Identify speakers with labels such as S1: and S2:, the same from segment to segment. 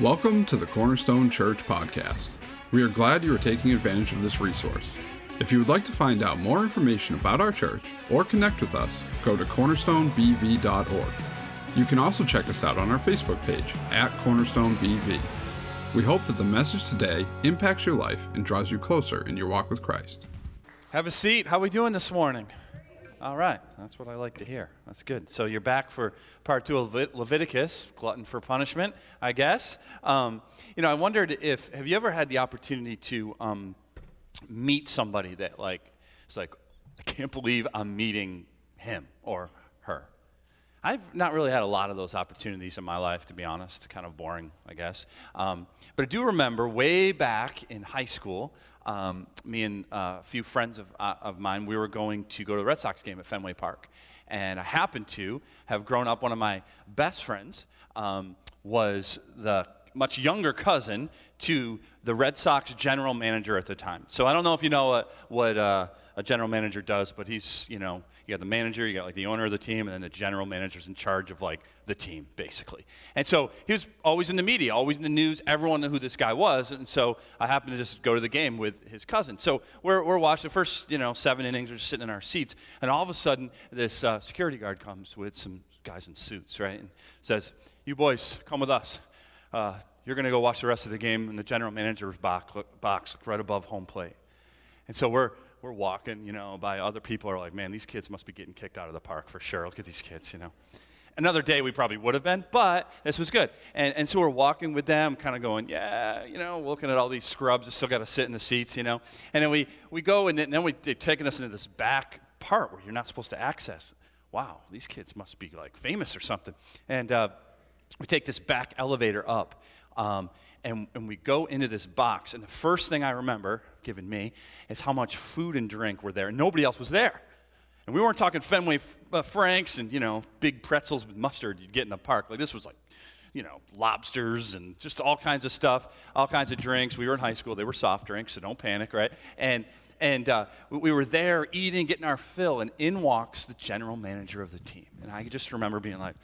S1: Welcome to the Cornerstone Church podcast. We are glad you are taking advantage of this resource. If you would like to find out more information about our church or connect with us, go to cornerstonebv.org. You can also check us out on our Facebook page at cornerstonebv. We hope that the message today impacts your life and draws you closer in your walk with Christ.
S2: Have a seat. How are we doing this morning? All right, that's what I like to hear. That's good. So you're back for part two of Leviticus, glutton for punishment, I guess. Um, you know, I wondered if have you ever had the opportunity to um, meet somebody that like it's like I can't believe I'm meeting him or her. I've not really had a lot of those opportunities in my life, to be honest. Kind of boring, I guess. Um, but I do remember way back in high school, um, me and uh, a few friends of, uh, of mine, we were going to go to the Red Sox game at Fenway Park. And I happened to have grown up, one of my best friends um, was the much younger cousin to the Red Sox general manager at the time. So I don't know if you know what, what uh, a general manager does, but he's, you know, you got the manager, you got like the owner of the team, and then the general manager's in charge of like the team, basically. And so he was always in the media, always in the news. Everyone knew who this guy was. And so I happened to just go to the game with his cousin. So we're, we're watching the first, you know, seven innings, we're just sitting in our seats. And all of a sudden, this uh, security guard comes with some guys in suits, right? And says, You boys, come with us. Uh, you're going to go watch the rest of the game in the general manager's box, box right above home plate. And so we're, we're walking, you know, by other people are like, man, these kids must be getting kicked out of the park for sure. Look at these kids, you know. Another day we probably would have been, but this was good. And, and so we're walking with them, kind of going, yeah, you know, looking at all these scrubs, we still got to sit in the seats, you know. And then we, we go, and then we, they've taken us into this back part where you're not supposed to access. Wow, these kids must be like famous or something. And uh, we take this back elevator up. Um, and, and we go into this box, and the first thing I remember, given me, is how much food and drink were there. And nobody else was there. And we weren't talking Fenway uh, Franks and, you know, big pretzels with mustard you'd get in the park. Like, this was like, you know, lobsters and just all kinds of stuff, all kinds of drinks. We were in high school. They were soft drinks, so don't panic, right? And, and uh, we were there eating, getting our fill, and in walks the general manager of the team. And I just remember being like,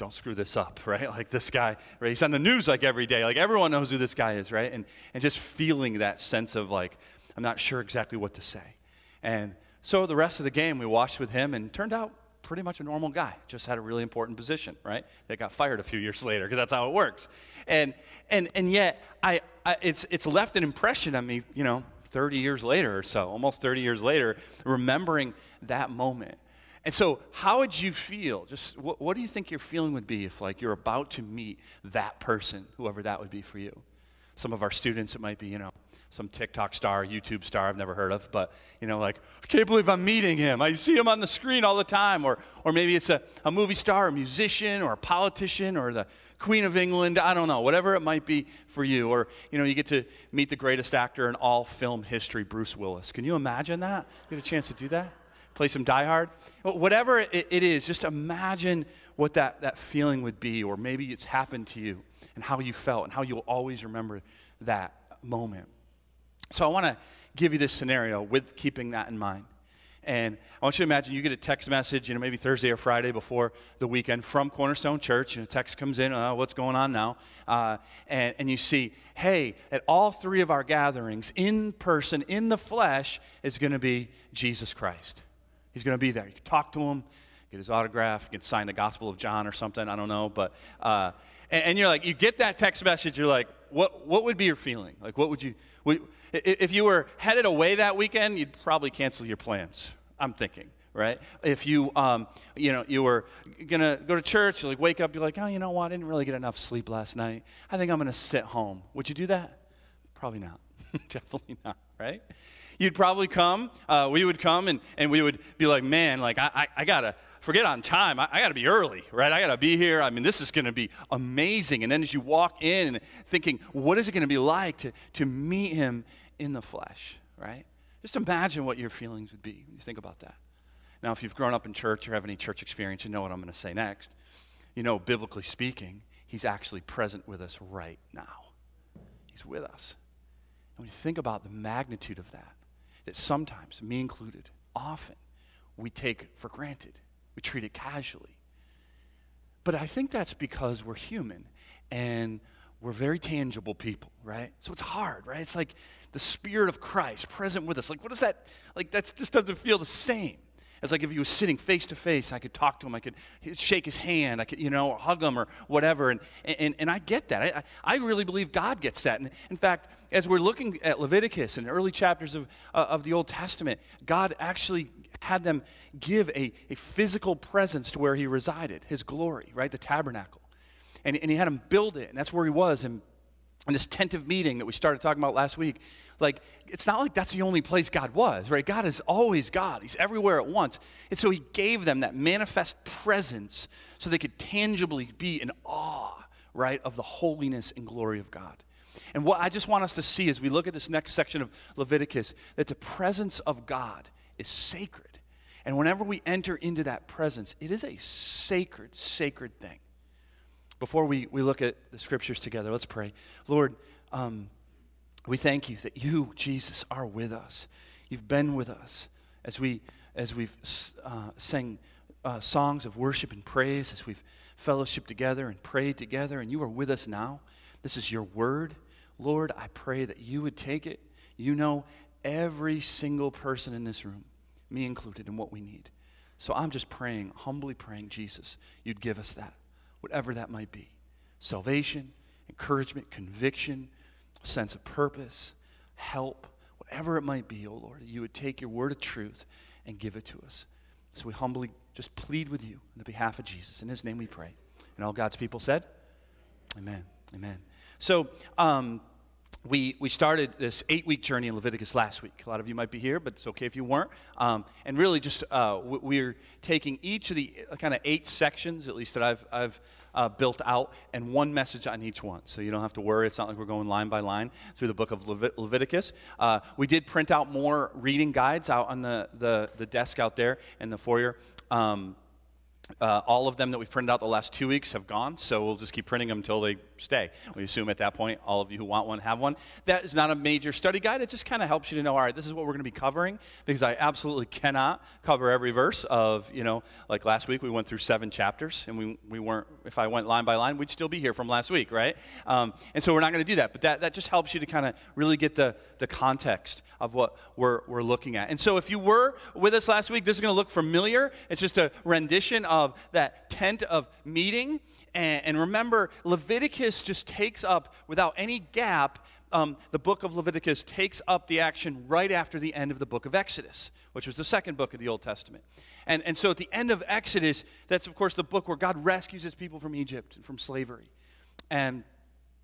S2: don't screw this up, right? Like this guy, right? He's on the news like every day. Like everyone knows who this guy is, right? And, and just feeling that sense of like, I'm not sure exactly what to say. And so the rest of the game, we watched with him and turned out pretty much a normal guy. Just had a really important position, right? That got fired a few years later because that's how it works. And, and, and yet, I, I, it's, it's left an impression on me, you know, 30 years later or so, almost 30 years later, remembering that moment and so, how would you feel? Just what, what, do you think your feeling would be if, like, you're about to meet that person, whoever that would be for you? Some of our students, it might be, you know, some TikTok star, YouTube star I've never heard of, but, you know, like, I can't believe I'm meeting him. I see him on the screen all the time. Or, or maybe it's a, a movie star, a musician, or a politician, or the Queen of England. I don't know, whatever it might be for you. Or, you know, you get to meet the greatest actor in all film history, Bruce Willis. Can you imagine that? You get a chance to do that? Play some Die Hard. Whatever it, it is, just imagine what that, that feeling would be, or maybe it's happened to you and how you felt and how you'll always remember that moment. So I want to give you this scenario with keeping that in mind. And I want you to imagine you get a text message, you know, maybe Thursday or Friday before the weekend from Cornerstone Church, and a text comes in, oh, what's going on now? Uh, and, and you see, hey, at all three of our gatherings, in person, in the flesh, is going to be Jesus Christ. He's going to be there. You can talk to him, get his autograph, you can sign the Gospel of John or something. I don't know. But, uh, and, and, you're like, you get that text message, you're like, what, what would be your feeling? Like, what would you, would, if you were headed away that weekend, you'd probably cancel your plans. I'm thinking right? If you, um, you know, you were gonna go to church, you like wake up, you're like, oh, you know what? I didn't really get enough sleep last night. I think I'm gonna sit home. Would you do that? Probably not. Definitely not, right? You'd probably come. Uh, we would come and, and we would be like, man, like, I, I, I got to forget on time. I, I got to be early, right? I got to be here. I mean, this is going to be amazing. And then as you walk in and thinking, what is it going to be like to, to meet him in the flesh, right? Just imagine what your feelings would be when you think about that. Now, if you've grown up in church or have any church experience, you know what I'm going to say next. You know, biblically speaking, he's actually present with us right now. He's with us. And when you think about the magnitude of that, that sometimes, me included, often, we take for granted. We treat it casually. But I think that's because we're human and we're very tangible people, right? So it's hard, right? It's like the Spirit of Christ present with us. Like, what is that? Like, that just doesn't feel the same. It's like if he was sitting face to face, I could talk to him, I could shake his hand, I could, you know, hug him or whatever. And, and, and I get that. I, I really believe God gets that. And in fact, as we're looking at Leviticus and early chapters of, uh, of the Old Testament, God actually had them give a, a physical presence to where he resided, his glory, right? The tabernacle. And, and he had him build it, and that's where he was. And in this tent of meeting that we started talking about last week, like it's not like that's the only place God was, right? God is always God. He's everywhere at once. And so he gave them that manifest presence so they could tangibly be in awe, right, of the holiness and glory of God. And what I just want us to see as we look at this next section of Leviticus, that the presence of God is sacred. And whenever we enter into that presence, it is a sacred, sacred thing. Before we, we look at the scriptures together, let's pray. Lord, um, we thank you that you, Jesus, are with us. You've been with us as, we, as we've uh, sang uh, songs of worship and praise, as we've fellowshiped together and prayed together, and you are with us now. This is your word. Lord, I pray that you would take it. You know every single person in this room, me included, and what we need. So I'm just praying, humbly praying, Jesus, you'd give us that, whatever that might be salvation, encouragement, conviction sense of purpose, help, whatever it might be, oh Lord, you would take your word of truth and give it to us. So we humbly just plead with you on the behalf of Jesus. In his name we pray. And all God's people said, Amen. Amen. So, um, we, we started this eight week journey in Leviticus last week. A lot of you might be here, but it's okay if you weren't. Um, and really, just uh, we're taking each of the uh, kind of eight sections, at least that I've, I've uh, built out, and one message on each one. So you don't have to worry. It's not like we're going line by line through the book of Levit- Leviticus. Uh, we did print out more reading guides out on the, the, the desk out there in the foyer. Um, uh, all of them that we've printed out the last two weeks have gone, so we'll just keep printing them until they stay. We assume at that point all of you who want one have one. That is not a major study guide. It just kind of helps you to know, all right, this is what we're going to be covering because I absolutely cannot cover every verse of, you know, like last week we went through seven chapters and we, we weren't, if I went line by line, we'd still be here from last week, right? Um, and so we're not going to do that, but that, that just helps you to kind of really get the, the context of what we're, we're looking at. And so if you were with us last week, this is going to look familiar. It's just a rendition of that tent of meeting and, and remember, Leviticus just takes up, without any gap, um, the book of Leviticus takes up the action right after the end of the book of Exodus, which was the second book of the Old Testament. And, and so at the end of Exodus, that's of course the book where God rescues his people from Egypt and from slavery. And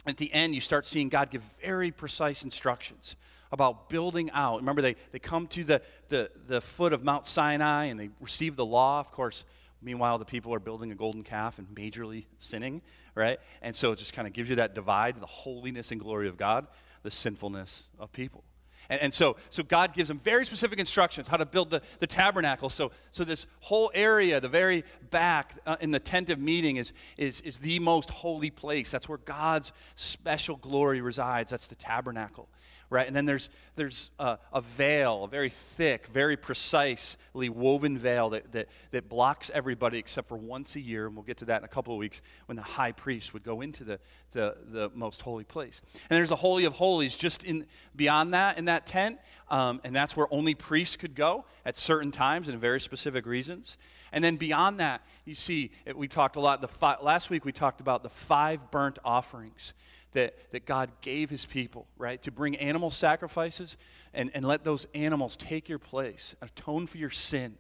S2: at the end, you start seeing God give very precise instructions about building out. Remember, they, they come to the, the, the foot of Mount Sinai and they receive the law. Of course, Meanwhile, the people are building a golden calf and majorly sinning, right? And so it just kind of gives you that divide the holiness and glory of God, the sinfulness of people. And, and, so, so God gives them very specific instructions how to build the, the tabernacle. So, so this whole area, the very back uh, in the tent of meeting, is, is, is the most holy place. That's where God's special glory resides. That's the tabernacle right? And then there's, there's a, a, veil, a very thick, very precisely woven veil that, that, that blocks everybody except for once a year, and we'll get to that in a couple of weeks, when the high priest would go into the, the, the most holy place. And there's a Holy of Holies just in, beyond that in that tent, um, and that's where only priests could go at certain times and very specific reasons. And then beyond that, you see, we talked a lot, the fi- last week we talked about the five burnt offerings that, that God gave his people, right? To bring animal sacrifices and, and let those animals take your place, atone for your sin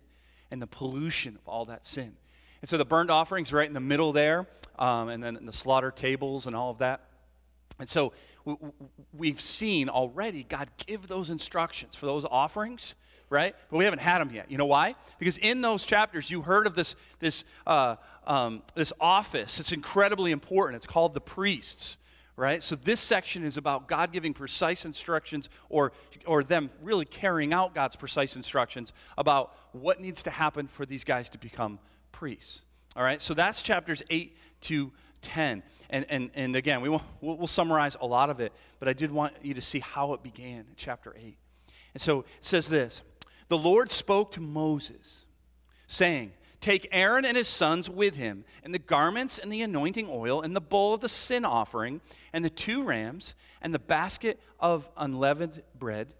S2: and the pollution of all that sin. And so the burnt offerings right in the middle there, um, and then the slaughter tables and all of that. And so we've seen already God give those instructions for those offerings, right? But we haven't had them yet. You know why? Because in those chapters, you heard of this, this, uh, um, this office. It's incredibly important. It's called the priests right? So this section is about God giving precise instructions or, or them really carrying out God's precise instructions about what needs to happen for these guys to become priests. All right, so that's chapters 8 to 10. And, and, and again, we will, we'll summarize a lot of it, but I did want you to see how it began in chapter 8. And so it says this The Lord spoke to Moses, saying, Take Aaron and his sons with him, and the garments and the anointing oil, and the bowl of the sin offering, and the two rams, and the basket of unleavened bread,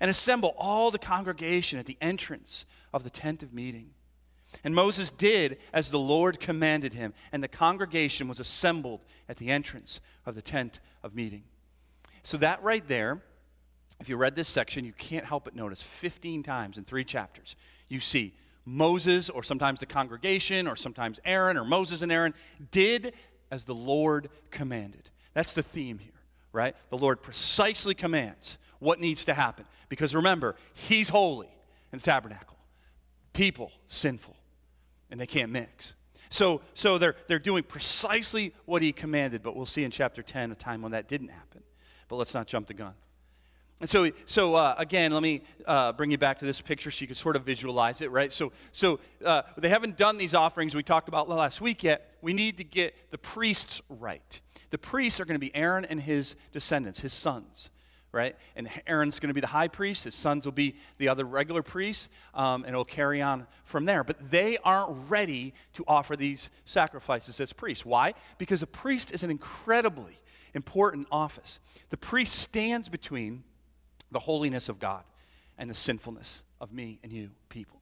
S2: and assemble all the congregation at the entrance of the tent of meeting. And Moses did as the Lord commanded him, and the congregation was assembled at the entrance of the tent of meeting. So, that right there, if you read this section, you can't help but notice 15 times in three chapters, you see Moses, or sometimes the congregation, or sometimes Aaron, or Moses and Aaron, did as the Lord commanded. That's the theme here, right? The Lord precisely commands what needs to happen. Because remember, He's holy in the tabernacle, people sinful, and they can't mix. So, so they're, they're doing precisely what He commanded, but we'll see in chapter 10 a time when that didn't happen. But let's not jump the gun. And so, so uh, again, let me uh, bring you back to this picture so you can sort of visualize it, right? So, so uh, they haven't done these offerings we talked about last week yet. We need to get the priests right. The priests are going to be Aaron and his descendants, his sons, right? And Aaron's going to be the high priest. His sons will be the other regular priests, um, and it'll carry on from there. But they aren't ready to offer these sacrifices as priests. Why? Because a priest is an incredibly important office. The priest stands between the holiness of God and the sinfulness of me and you, people.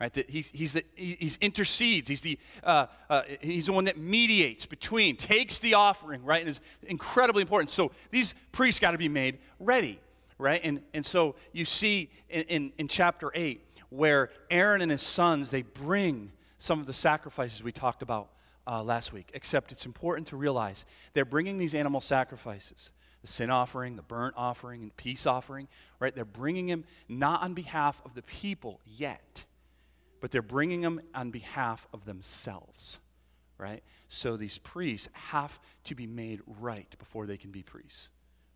S2: Right? That he's, he's, the, he's intercedes. He's the, uh, uh, he's the one that mediates between, takes the offering, right? And is incredibly important. So these priests got to be made ready, right? And, and so you see in, in, in chapter 8 where Aaron and his sons, they bring some of the sacrifices we talked about uh, last week. Except it's important to realize they're bringing these animal sacrifices the sin offering, the burnt offering, and peace offering, right? They're bringing them not on behalf of the people yet, but they're bringing them on behalf of themselves, right? So these priests have to be made right before they can be priests,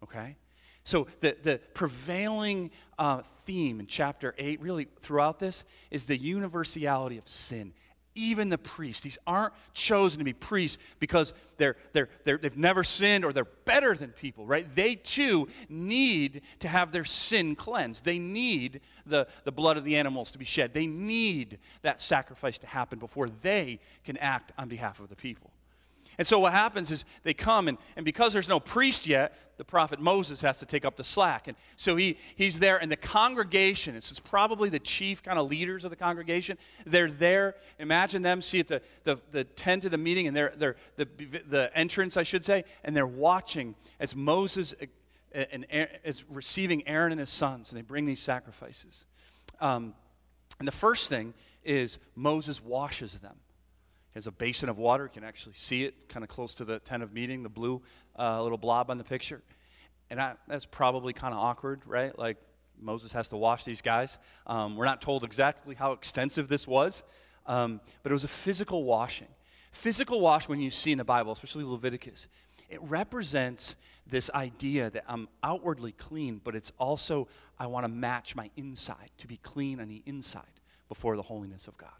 S2: okay? So the, the prevailing uh, theme in chapter 8, really throughout this, is the universality of sin even the priests. These aren't chosen to be priests because they're, they're, they're, they've never sinned or they're better than people, right? They too need to have their sin cleansed. They need the, the blood of the animals to be shed. They need that sacrifice to happen before they can act on behalf of the people. And so what happens is they come, and, and because there's no priest yet, the prophet Moses has to take up the slack. And so he, he's there, and the congregation, it's probably the chief kind of leaders of the congregation, they're there. Imagine them, see at the, the, the tent of the meeting, and they're, they're the, the entrance, I should say, and they're watching as Moses uh, and, is receiving Aaron and his sons, and they bring these sacrifices. Um, and the first thing is Moses washes them has a basin of water. You can actually see it kind of close to the tent of meeting, the blue uh, little blob on the picture. And I, that's probably kind of awkward, right? Like Moses has to wash these guys. Um, we're not told exactly how extensive this was, um, but it was a physical washing. Physical wash, when you see in the Bible, especially Leviticus, it represents this idea that I'm outwardly clean, but it's also I want to match my inside to be clean on the inside before the holiness of God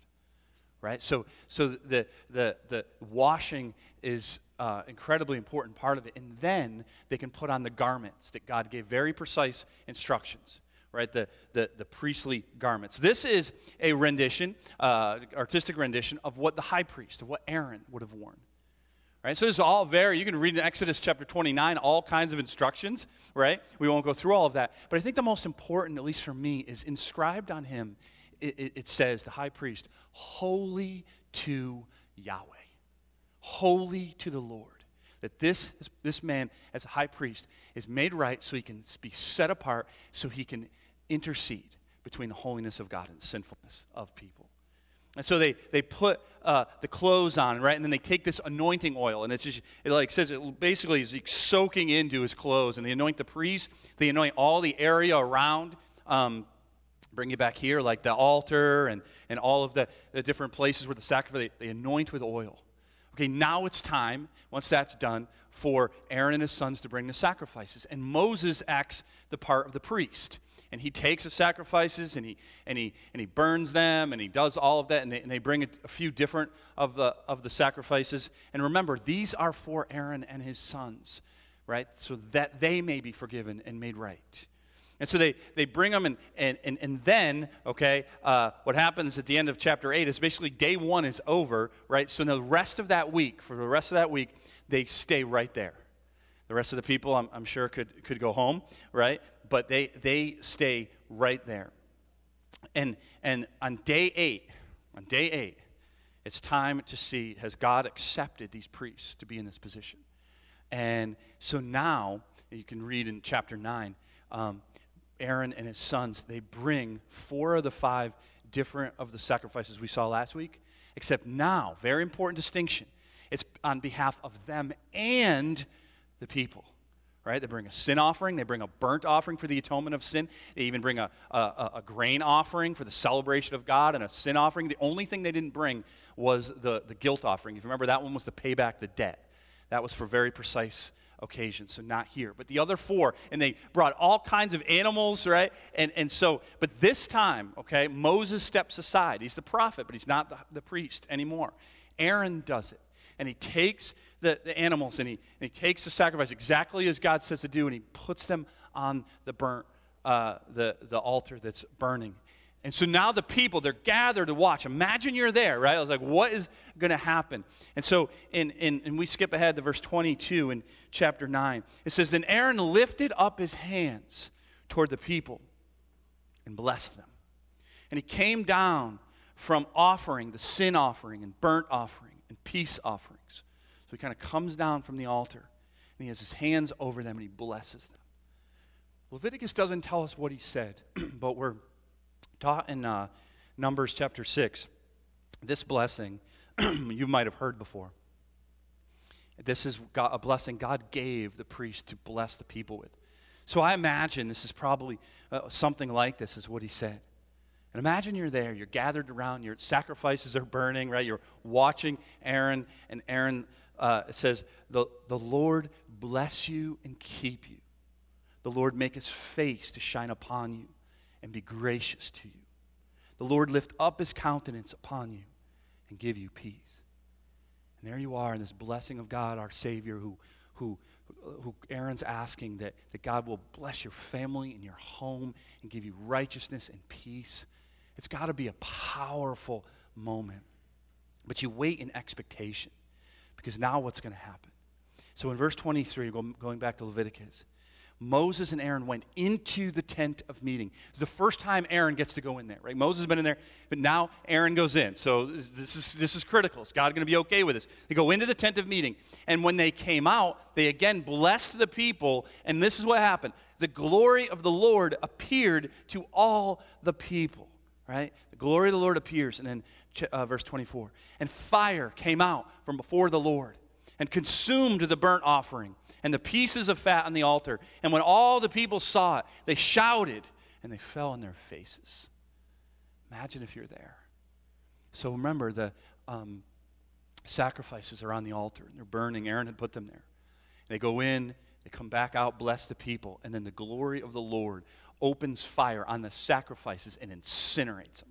S2: right? So, so the, the, the washing is uh, incredibly important part of it. And then they can put on the garments that God gave very precise instructions, right? The, the, the priestly garments. This is a rendition, uh, artistic rendition of what the high priest, of what Aaron would have worn. Right? So this is all very, you can read in Exodus chapter 29 all kinds of instructions, right? We won't go through all of that. But I think the most important, at least for me, is inscribed on him it, it says, the high priest, holy to Yahweh, holy to the Lord. That this, this man, as a high priest, is made right so he can be set apart, so he can intercede between the holiness of God and the sinfulness of people. And so they, they put uh, the clothes on, right? And then they take this anointing oil, and it's just, it like says it basically is soaking into his clothes. And they anoint the priest, they anoint all the area around. Um, bring you back here, like the altar and, and all of the, the different places where the sacrifice, they, they anoint with oil. Okay, now it's time, once that's done, for Aaron and his sons to bring the sacrifices. And Moses acts the part of the priest. And he takes the sacrifices and he, and he, and he burns them and he does all of that. And they, and they bring a, a few different of the, of the sacrifices. And remember, these are for Aaron and his sons, right? So that they may be forgiven and made right. And so they, they bring them, and, and, and, and then, okay, uh, what happens at the end of chapter 8 is basically day one is over, right? So the rest of that week, for the rest of that week, they stay right there. The rest of the people, I'm, I'm sure, could, could go home, right? But they, they stay right there. And, and on day eight, on day eight, it's time to see has God accepted these priests to be in this position? And so now, you can read in chapter 9, um, Aaron and his sons, they bring four of the five different of the sacrifices we saw last week, except now, very important distinction, it's on behalf of them and the people. Right? They bring a sin offering. They bring a burnt offering for the atonement of sin. They even bring a, a, a grain offering for the celebration of God and a sin offering. The only thing they didn't bring was the, the guilt offering. If you remember, that one was to pay back the debt. That was for very precise occasions, so not here. But the other four, and they brought all kinds of animals, right? And, and so, but this time, okay, Moses steps aside. He's the prophet, but he's not the, the priest anymore. Aaron does it. And he takes the, the animals and he, and he takes the sacrifice exactly as God says to do, and he puts them on the burnt, uh, the, the altar that's burning. And so now the people, they're gathered to watch. Imagine you're there, right? I was like, what is going to happen? And so, in, in, and we skip ahead to verse 22 in chapter 9. It says, Then Aaron lifted up his hands toward the people and blessed them. And he came down from offering the sin offering and burnt offering and peace offerings. So he kind of comes down from the altar and he has his hands over them and he blesses them. Leviticus doesn't tell us what he said, but we're taught in uh, Numbers chapter 6. This blessing you might have heard before. This is God, a blessing God gave the priest to bless the people with. So I imagine this is probably uh, something like this, is what he said. And imagine you're there, you're gathered around, your sacrifices are burning, right? You're watching Aaron, and Aaron uh, says, the, the Lord bless you and keep you. The Lord make his face to shine upon you and be gracious to you. The Lord lift up his countenance upon you and give you peace. And there you are in this blessing of God, our Savior, who, who, who Aaron's asking that, that God will bless your family and your home and give you righteousness and peace. It's got to be a powerful moment. But you wait in expectation because now what's going to happen? So in verse 23, going back to Leviticus, Moses and Aaron went into the tent of meeting. It's the first time Aaron gets to go in there, right? Moses has been in there, but now Aaron goes in. So this is, this is critical. Is God going to be okay with this? They go into the tent of meeting. And when they came out, they again blessed the people. And this is what happened the glory of the Lord appeared to all the people, right? The glory of the Lord appears. And then uh, verse 24. And fire came out from before the Lord and consumed the burnt offering and the pieces of fat on the altar. And when all the people saw it, they shouted and they fell on their faces. Imagine if you're there. So remember, the um, sacrifices are on the altar and they're burning. Aaron had put them there. They go in, they come back out, bless the people, and then the glory of the Lord opens fire on the sacrifices and incinerates them.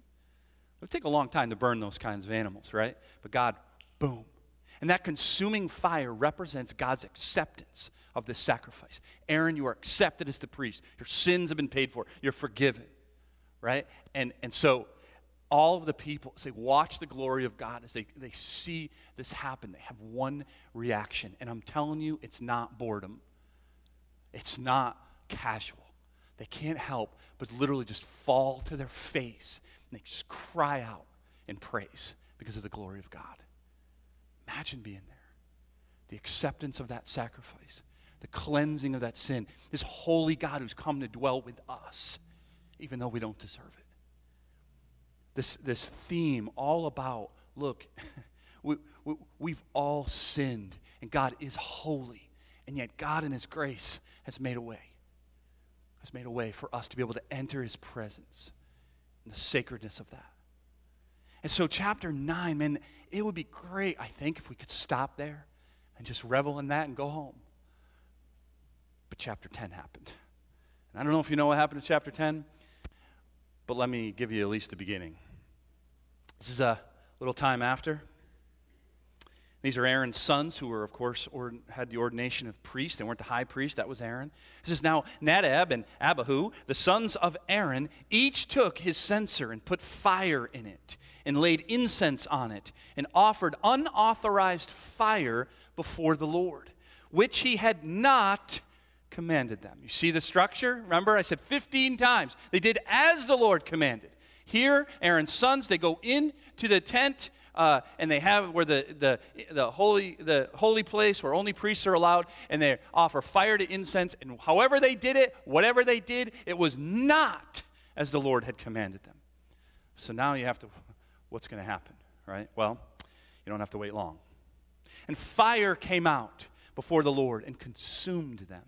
S2: It would take a long time to burn those kinds of animals, right? But God, boom, and that consuming fire represents God's acceptance of this sacrifice. Aaron, you are accepted as the priest. Your sins have been paid for. You're forgiven. Right? And, and so all of the people, they watch the glory of God, as they, they see this happen, they have one reaction. And I'm telling you, it's not boredom, it's not casual. They can't help but literally just fall to their face and they just cry out in praise because of the glory of God. Imagine being there. The acceptance of that sacrifice, the cleansing of that sin. This holy God who's come to dwell with us, even though we don't deserve it. This, this theme all about look, we, we, we've all sinned, and God is holy, and yet God in His grace has made a way. Has made a way for us to be able to enter His presence and the sacredness of that. And so, chapter 9, man, it would be great, I think, if we could stop there and just revel in that and go home. But chapter 10 happened. And I don't know if you know what happened in chapter 10, but let me give you at least the beginning. This is a little time after. These are Aaron's sons, who were, of course, or, had the ordination of priest. They weren't the high priest, that was Aaron. This is now Nadab and Abihu, the sons of Aaron, each took his censer and put fire in it, and laid incense on it, and offered unauthorized fire before the Lord, which he had not commanded them. You see the structure? Remember, I said 15 times. They did as the Lord commanded. Here, Aaron's sons, they go into the tent uh, and they have where the, the, the, holy, the holy place where only priests are allowed, and they offer fire to incense. And however they did it, whatever they did, it was not as the Lord had commanded them. So now you have to, what's going to happen, right? Well, you don't have to wait long. And fire came out before the Lord and consumed them,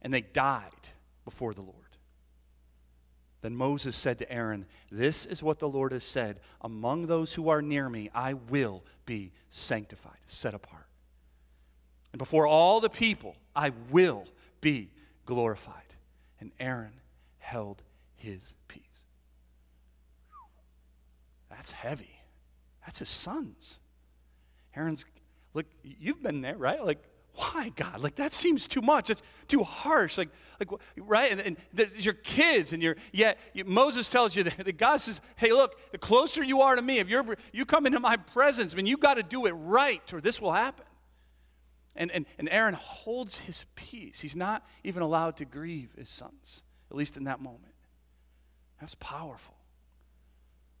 S2: and they died before the Lord. Then Moses said to Aaron, This is what the Lord has said Among those who are near me, I will be sanctified, set apart. And before all the people, I will be glorified. And Aaron held his peace. That's heavy. That's his sons. Aaron's, look, you've been there, right? Like, why god? Like that seems too much. It's too harsh. Like like right? And, and there's your kids and your yeah moses tells you that, that, god says hey look the closer you are to me if you're you come into my presence I mean you got to do it right or this will happen. And, and and aaron holds his peace. He's not even allowed to grieve his sons at least in that moment. That's powerful.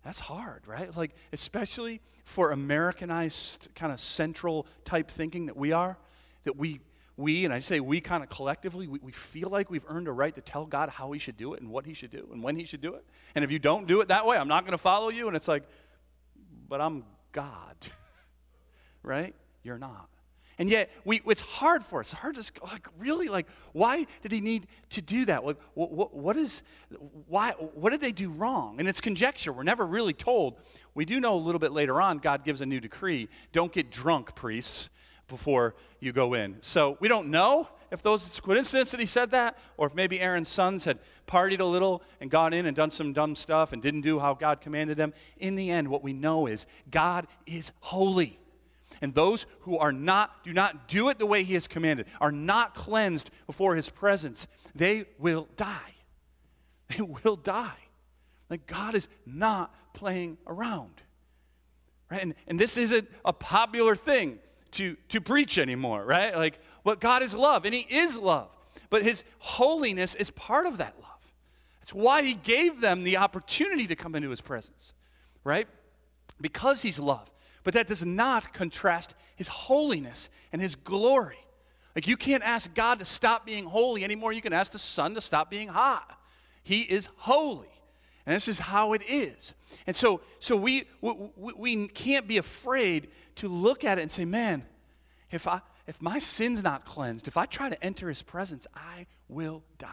S2: That's hard, right? Like, especially for Americanized, kind of central type thinking that we are that we, we and I say we kind of collectively, we, we feel like we've earned a right to tell God how he should do it and what he should do and when he should do it. And if you don't do it that way, I'm not going to follow you. And it's like, but I'm God, right? You're not. And yet, we, it's hard for us. It's hard to, like, really, like, why did he need to do that? Like, what, what, what is, why, what did they do wrong? And it's conjecture. We're never really told. We do know a little bit later on, God gives a new decree. Don't get drunk, priests before you go in. So we don't know if those it's coincidence that he said that, or if maybe Aaron's sons had partied a little and gone in and done some dumb stuff and didn't do how God commanded them. In the end, what we know is God is holy. And those who are not, do not do it the way he has commanded, are not cleansed before his presence, they will die. They will die. Like God is not playing around. Right? And, and this isn't a popular thing to, to preach anymore, right? Like, what God is love, and He is love. But His holiness is part of that love. That's why He gave them the opportunity to come into His presence, right? Because He's love. But that does not contrast His holiness and His glory. Like, you can't ask God to stop being holy anymore. You can ask the sun to stop being hot. He is holy. And this is how it is. And so, so we, we, we can't be afraid to look at it and say, man, if, I, if my sin's not cleansed, if I try to enter his presence, I will die.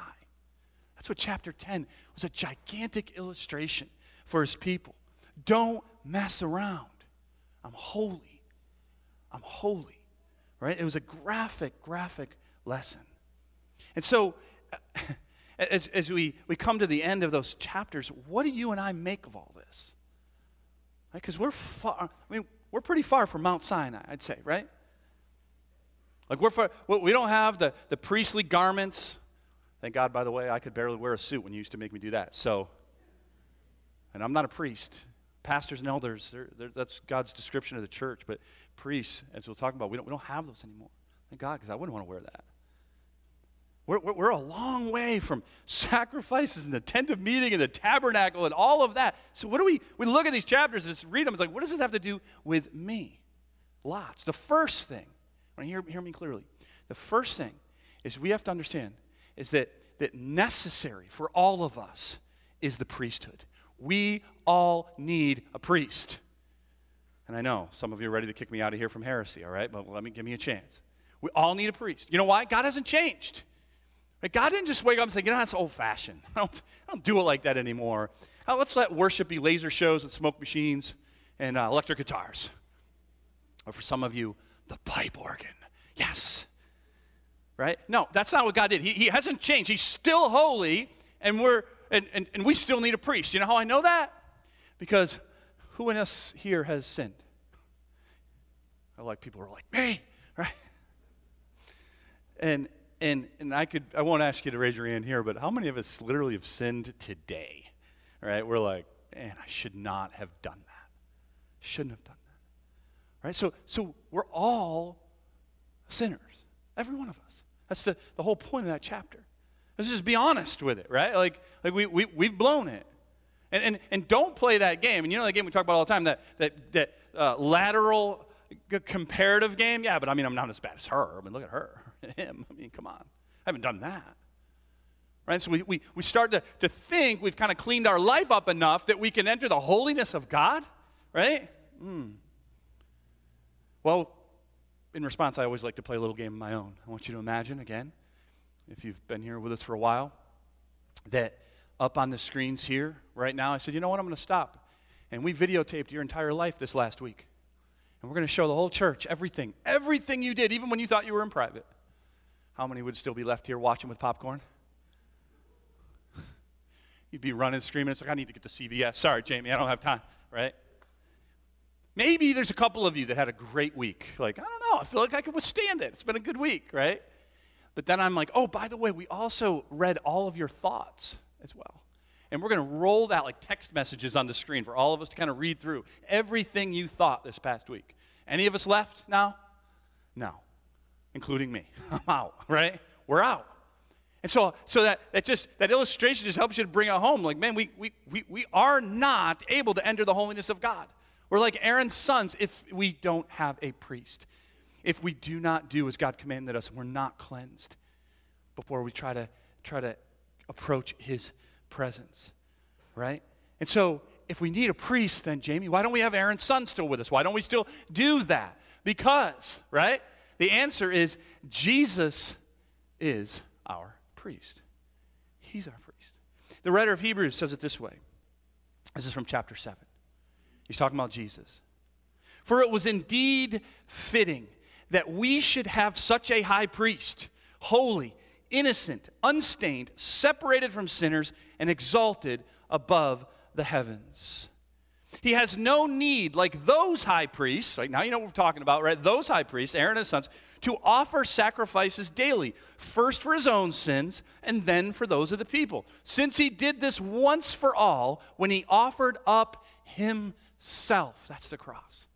S2: That's what chapter 10 was a gigantic illustration for his people. Don't mess around. I'm holy. I'm holy. Right? It was a graphic, graphic lesson. And so, as, as we, we come to the end of those chapters, what do you and I make of all this? Because right? we're far, I mean, we're pretty far from Mount Sinai, I'd say, right? Like we're far, we don't have the, the priestly garments. Thank God, by the way, I could barely wear a suit when you used to make me do that. So, and I'm not a priest. Pastors and elders, they're, they're, that's God's description of the church. But priests, as we'll talk about, we don't, we don't have those anymore. Thank God, because I wouldn't want to wear that. We're, we're, a long way from sacrifices and the tent of meeting and the tabernacle and all of that. So, what do we, we look at these chapters and just read them. It's like, what does this have to do with me? Lots. The first thing, to hear, hear me clearly. The first thing is we have to understand is that, that necessary for all of us is the priesthood. We all need a priest. And I know some of you are ready to kick me out of here from heresy, all right? But let me give me a chance. We all need a priest. You know why? God hasn't changed. God didn't just wake up and say, you know, that's old fashioned. I don't, I don't do it like that anymore. let's let worship be laser shows and smoke machines and uh, electric guitars. Or for some of you, the pipe organ. Yes. Right? No, that's not what God did. He, he hasn't changed. He's still holy, and, we're, and, and, and we still need a priest. You know how I know that? Because who in us here has sinned? I like people who are like, me, right? And and and I could I won't ask you to raise your hand here, but how many of us literally have sinned today? Right? We're like, man, I should not have done that. Shouldn't have done that. Right? So so we're all sinners. Every one of us. That's the, the whole point of that chapter. Let's just be honest with it, right? Like, like we, we, we've blown it. And, and, and don't play that game. And you know that game we talk about all the time, that, that, that uh, lateral comparative game? Yeah, but I mean, I'm not as bad as her. I mean, look at her, him. I mean, come on. I haven't done that. Right? So we, we, we start to, to think we've kind of cleaned our life up enough that we can enter the holiness of God, right? Mm. Well, in response, I always like to play a little game of my own. I want you to imagine, again, if you've been here with us for a while, that up on the screens here right now, I said, you know what, I'm going to stop. And we videotaped your entire life this last week. And we're going to show the whole church everything, everything you did, even when you thought you were in private. How many would still be left here watching with popcorn? You'd be running, screaming. It's like, I need to get to CVS. Sorry, Jamie, I don't have time, right? Maybe there's a couple of you that had a great week. Like, I don't know, I feel like I could withstand it. It's been a good week, right? But then I'm like, oh, by the way, we also read all of your thoughts as well. And we're going to roll that like text messages on the screen for all of us to kind of read through everything you thought this past week. Any of us left now? No, including me. I'm out, right? We're out. And so, so that, that just that illustration just helps you to bring it home. Like, man, we, we, we, we are not able to enter the holiness of God. We're like Aaron's sons if we don't have a priest. If we do not do as God commanded us, we're not cleansed before we try to try to approach his presence. Right? And so if we need a priest, then Jamie, why don't we have Aaron's son still with us? Why don't we still do that? Because, right? The answer is Jesus is our priest. He's our priest. The writer of Hebrews says it this way. This is from chapter 7. He's talking about Jesus. For it was indeed fitting that we should have such a high priest, holy, innocent, unstained, separated from sinners, and exalted above the heavens. He has no need, like those high priests, right now you know what we're talking about, right? Those high priests, Aaron and his sons, to offer sacrifices daily, first for his own sins and then for those of the people. Since he did this once for all when he offered up himself, that's the cross.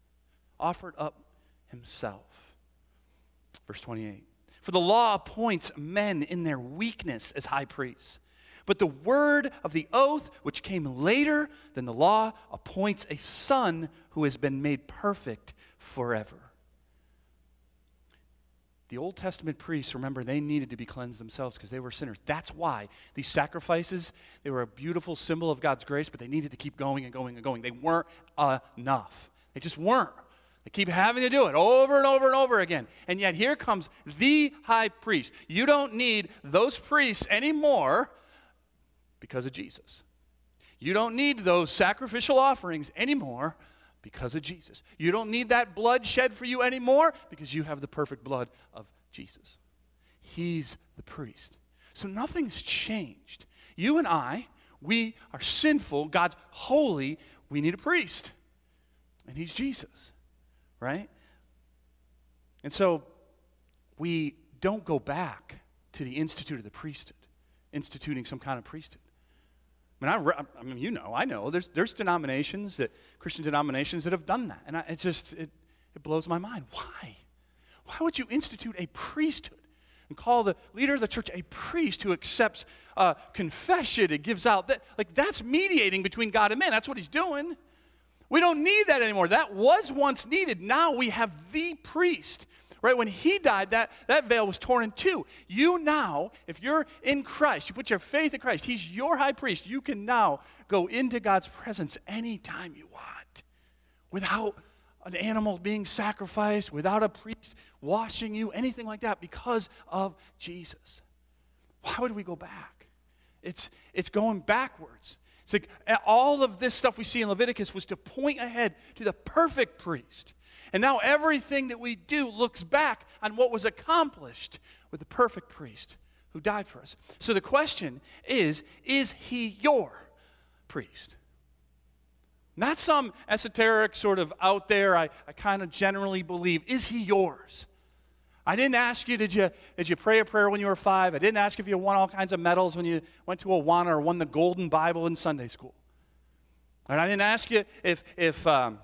S2: Offered up himself. Verse 28. For the law appoints men in their weakness as high priests. But the word of the oath, which came later than the law, appoints a son who has been made perfect forever. The Old Testament priests, remember, they needed to be cleansed themselves because they were sinners. That's why these sacrifices, they were a beautiful symbol of God's grace, but they needed to keep going and going and going. They weren't enough. They just weren't. They keep having to do it over and over and over again. And yet here comes the high priest. You don't need those priests anymore because of Jesus. You don't need those sacrificial offerings anymore because of Jesus. You don't need that blood shed for you anymore because you have the perfect blood of Jesus. He's the priest. So nothing's changed. You and I, we are sinful. God's holy. We need a priest. And he's Jesus, right? And so we don't go back to the institute of the priesthood, instituting some kind of priesthood. Mean, I, I, mean, you know, I know. There's, there's denominations that, Christian denominations that have done that. And I, it just, it, it blows my mind. Why? Why would you institute a priesthood and call the leader of the church a priest who accepts uh, confession and gives out that? Like, that's mediating between God and man. That's what he's doing. We don't need that anymore. That was once needed. Now we have the priest Right? When he died, that, that veil was torn in two. You now, if you're in Christ, you put your faith in Christ, he's your high priest. You can now go into God's presence anytime you want without an animal being sacrificed, without a priest washing you, anything like that, because of Jesus. Why would we go back? It's, it's going backwards. It's like eh, all of this stuff we see in Leviticus was to point ahead to the perfect priest and now everything that we do looks back on what was accomplished with the perfect priest who died for us. So the question is is he your priest? Not some esoteric sort of out there, I, I kind of generally believe. Is he yours? I didn't ask you did, you, did you pray a prayer when you were five? I didn't ask if you won all kinds of medals when you went to Awana or won the Golden Bible in Sunday school. And I didn't ask you if, if um,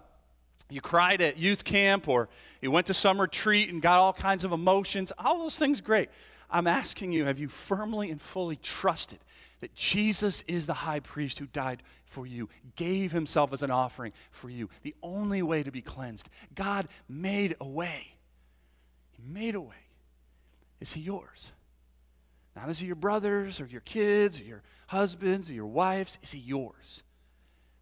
S2: you cried at youth camp or you went to some retreat and got all kinds of emotions. All those things, great. I'm asking you, have you firmly and fully trusted that Jesus is the high priest who died for you, gave himself as an offering for you, the only way to be cleansed? God made a way. Made a way. Is he yours? Not is he your brothers or your kids or your husbands or your wives. Is he yours?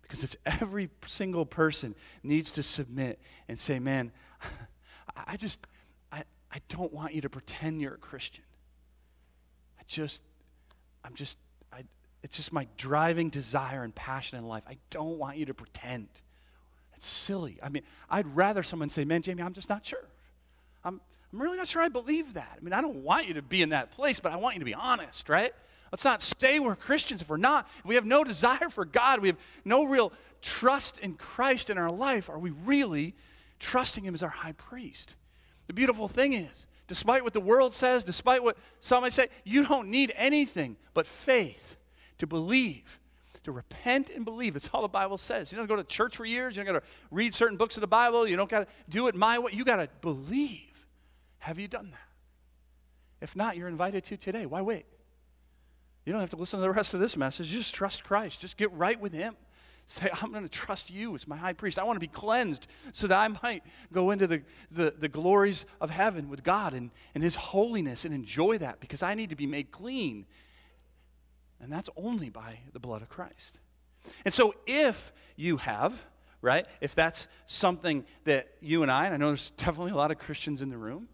S2: Because it's every single person needs to submit and say, man, I just, I, I don't want you to pretend you're a Christian. I just, I'm just, I, it's just my driving desire and passion in life. I don't want you to pretend. It's silly. I mean, I'd rather someone say, man, Jamie, I'm just not sure. I'm, I'm really not sure I believe that. I mean, I don't want you to be in that place, but I want you to be honest, right? Let's not stay we're Christians if we're not. If we have no desire for God, we have no real trust in Christ in our life. Are we really trusting Him as our high priest? The beautiful thing is, despite what the world says, despite what some might say, you don't need anything but faith to believe, to repent and believe. That's all the Bible says. You don't go to church for years, you don't got to read certain books of the Bible, you don't got to do it my way. You got to believe. Have you done that? If not, you're invited to today. Why wait? You don't have to listen to the rest of this message. Just trust Christ. Just get right with Him. Say, I'm going to trust you as my high priest. I want to be cleansed so that I might go into the, the, the glories of heaven with God and, and His holiness and enjoy that because I need to be made clean. And that's only by the blood of Christ. And so if you have, right, if that's something that you and I, and I know there's definitely a lot of Christians in the room,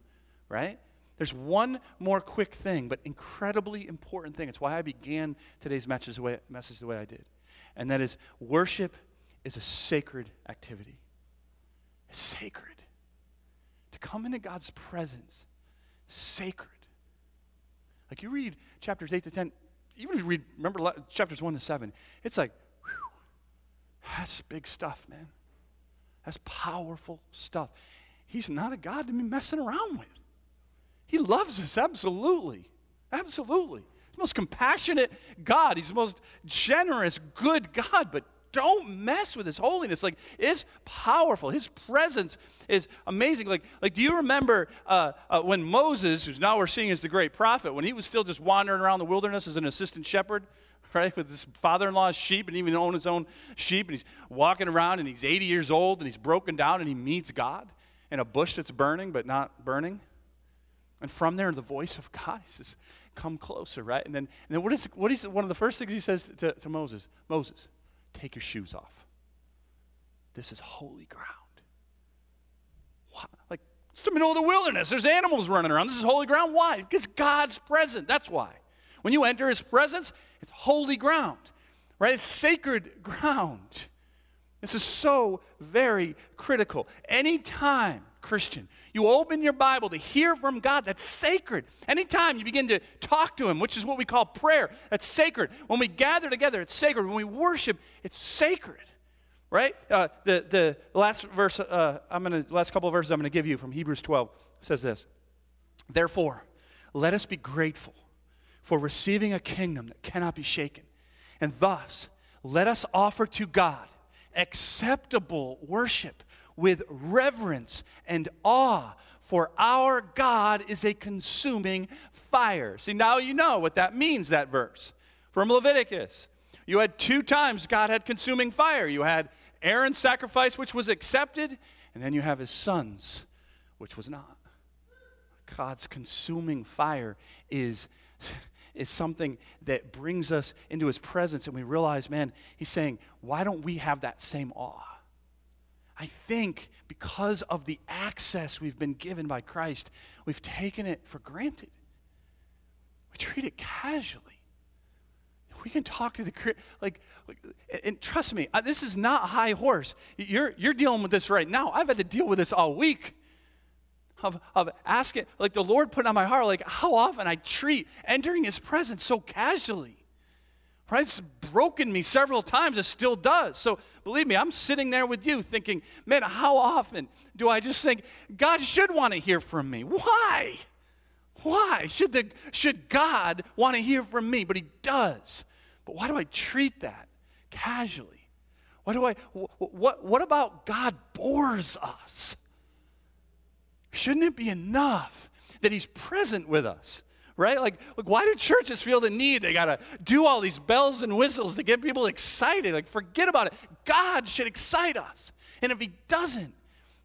S2: right? There's one more quick thing, but incredibly important thing. It's why I began today's message the way, message the way I did. And that is worship is a sacred activity. It's sacred. To come into God's presence, sacred. Like you read chapters 8 to 10, even if you read, remember chapters 1 to 7, it's like, whew, that's big stuff, man. That's powerful stuff. He's not a God to be messing around with. He loves us, absolutely. Absolutely. He's the most compassionate God. He's the most generous, good God, but don't mess with his holiness. Like, it's powerful. His presence is amazing. Like, like do you remember uh, uh, when Moses, who's now we're seeing as the great prophet, when he was still just wandering around the wilderness as an assistant shepherd? right, with his father in law's sheep and even own his own sheep. And he's walking around and he's 80 years old and he's broken down and he meets God in a bush that's burning but not burning. And from there, the voice of God, says, Come closer, right? And then, and then what, is, what is one of the first things he says to, to, Moses? Moses, take your shoes off. This is holy ground. What? Like, it's the middle of the wilderness. There's animals running around. This is holy ground. Why? Because God's present. That's why. When you enter his presence, it's holy ground, right? It's sacred ground. This is so very critical. Anytime Christian. You open your Bible to hear from God, that's sacred. Anytime you begin to talk to Him, which is what we call prayer, that's sacred. When we gather together, it's sacred. When we worship, it's sacred. Right? Uh, the, the last verse, uh, I'm gonna, last couple of verses I'm going to give you from Hebrews 12 says this Therefore, let us be grateful for receiving a kingdom that cannot be shaken. And thus, let us offer to God acceptable worship with reverence and awe, for our God is a consuming fire. See, now you know what that means, that verse. From Leviticus, you had two times God had consuming fire. You had Aaron's sacrifice, which was accepted, and then you have his son's, which was not. God's consuming fire is, is something that brings us into his presence, and we realize, man, he's saying, why don't we have that same awe? I think because of the access we've been given by Christ, we've taken it for granted. We treat it casually. We can talk to the like, and trust me, this is not high horse. You're you're dealing with this right now. I've had to deal with this all week. Of, of asking, like the Lord put on my heart, like how often I treat entering His presence so casually. Right? It's broken me several times. It still does. So believe me, I'm sitting there with you thinking, man, how often do I just think, God should want to hear from me? Why? Why? Should, the, should God want to hear from me? But He does. But why do I treat that casually? What do I what what about God bores us? Shouldn't it be enough that he's present with us? Right? Like, like why do churches feel the need? They got to do all these bells and whistles to get people excited. Like, forget about it. God should excite us. And if he doesn't,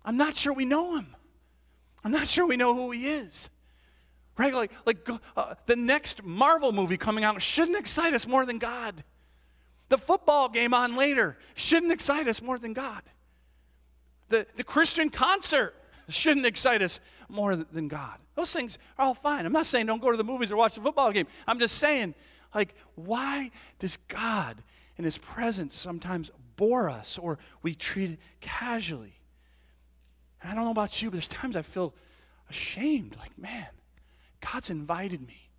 S2: I'm not sure we know him. I'm not sure we know who he is. Right? Like, like uh, the next Marvel movie coming out shouldn't excite us more than God. The football game on later shouldn't excite us more than God. The, the Christian concert shouldn't excite us more than God. Those things are all fine. I'm not saying don't go to the movies or watch the football game. I'm just saying, like, why does God in His presence sometimes bore us or we treat it casually? And I don't know about you, but there's times I feel ashamed. Like, man, God's invited me.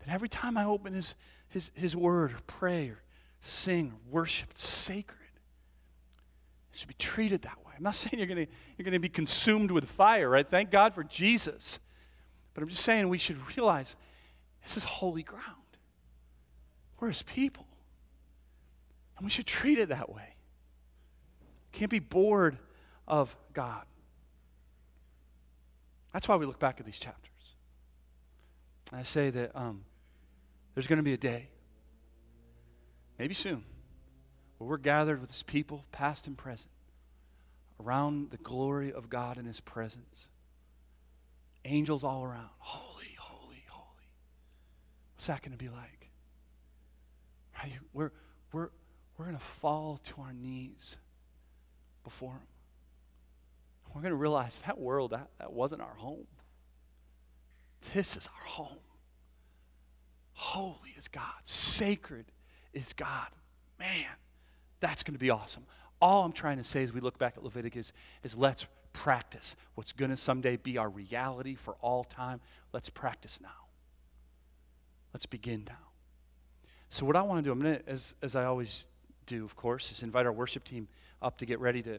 S2: That every time I open His, his, his Word or pray or sing or worship, it's sacred. It should be treated that way. I'm not saying you're going you're to be consumed with fire, right? Thank God for Jesus. But I'm just saying we should realize this is holy ground. We're his people. And we should treat it that way. Can't be bored of God. That's why we look back at these chapters. I say that um, there's going to be a day, maybe soon, where we're gathered with his people, past and present, around the glory of God in His presence. Angels all around. Holy, holy, holy. What's that going to be like? Right? We're, we're, we're going to fall to our knees before Him. We're going to realize that world, that, that wasn't our home. This is our home. Holy is God. Sacred is God. Man, that's going to be awesome. All I'm trying to say as we look back at Leviticus is let's practice what's going to someday be our reality for all time. Let's practice now. Let's begin now. So, what I want to do, I'm going to, as, as I always do, of course, is invite our worship team up to get ready to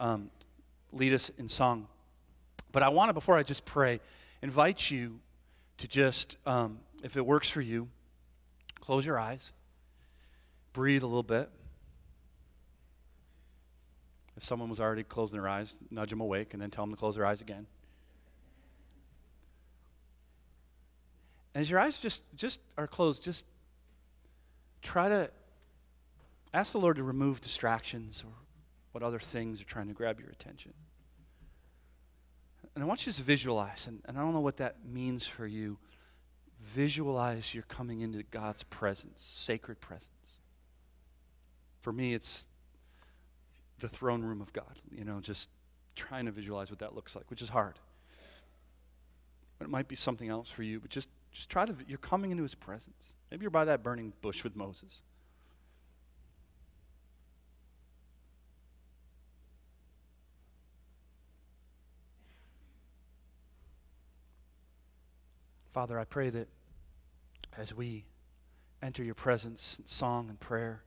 S2: um, lead us in song. But I want to, before I just pray, invite you to just, um, if it works for you, close your eyes, breathe a little bit. If someone was already closing their eyes, nudge them awake and then tell them to close their eyes again. And as your eyes just, just are closed, just try to ask the Lord to remove distractions or what other things are trying to grab your attention. And I want you to visualize, and, and I don't know what that means for you. Visualize you're coming into God's presence, sacred presence. For me, it's the throne room of God. You know, just trying to visualize what that looks like, which is hard. But it might be something else for you, but just, just try to, you're coming into his presence. Maybe you're by that burning bush with Moses. Father, I pray that as we enter your presence in song and prayer,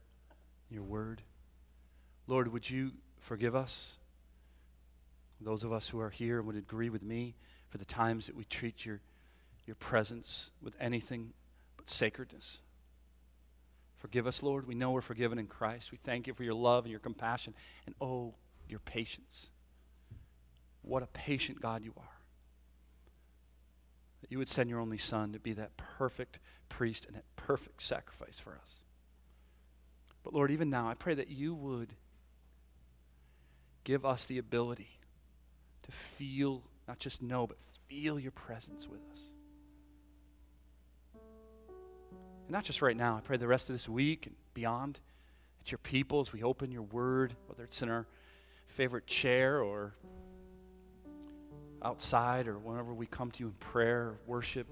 S2: your word, Lord, would you forgive us? Those of us who are here would agree with me for the times that we treat your, your presence with anything but sacredness. Forgive us, Lord. We know we're forgiven in Christ. We thank you for your love and your compassion and, oh, your patience. What a patient God you are. That you would send your only Son to be that perfect priest and that perfect sacrifice for us. But Lord, even now, I pray that you would give us the ability to feel, not just know, but feel your presence with us. And not just right now, I pray the rest of this week and beyond, that your people, as we open your word, whether it's in our favorite chair or outside or whenever we come to you in prayer, worship,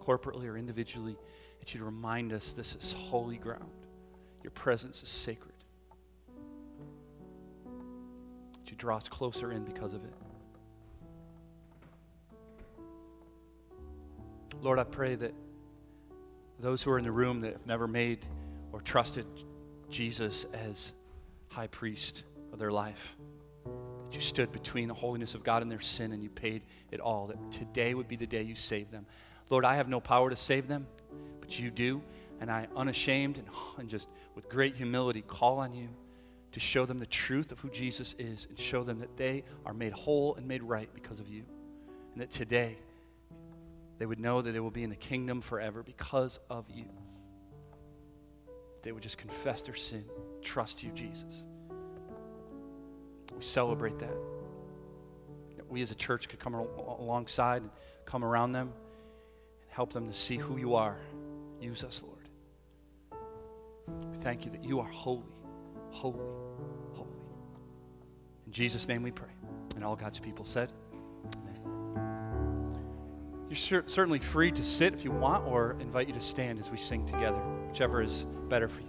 S2: corporately or individually, that you remind us this is holy ground. Your presence is sacred. You draw us closer in because of it. Lord, I pray that those who are in the room that have never made or trusted Jesus as high priest of their life. That you stood between the holiness of God and their sin and you paid it all. That today would be the day you saved them. Lord, I have no power to save them, but you do. And I, unashamed and, and just with great humility, call on you to show them the truth of who Jesus is and show them that they are made whole and made right because of you. And that today they would know that they will be in the kingdom forever because of you. They would just confess their sin, trust you, Jesus. We celebrate that. That we as a church could come alongside and come around them and help them to see who you are. Use us, Lord. We thank you that you are holy, holy, holy. In Jesus' name we pray. And all God's people said, Amen. You're certainly free to sit if you want, or invite you to stand as we sing together, whichever is better for you.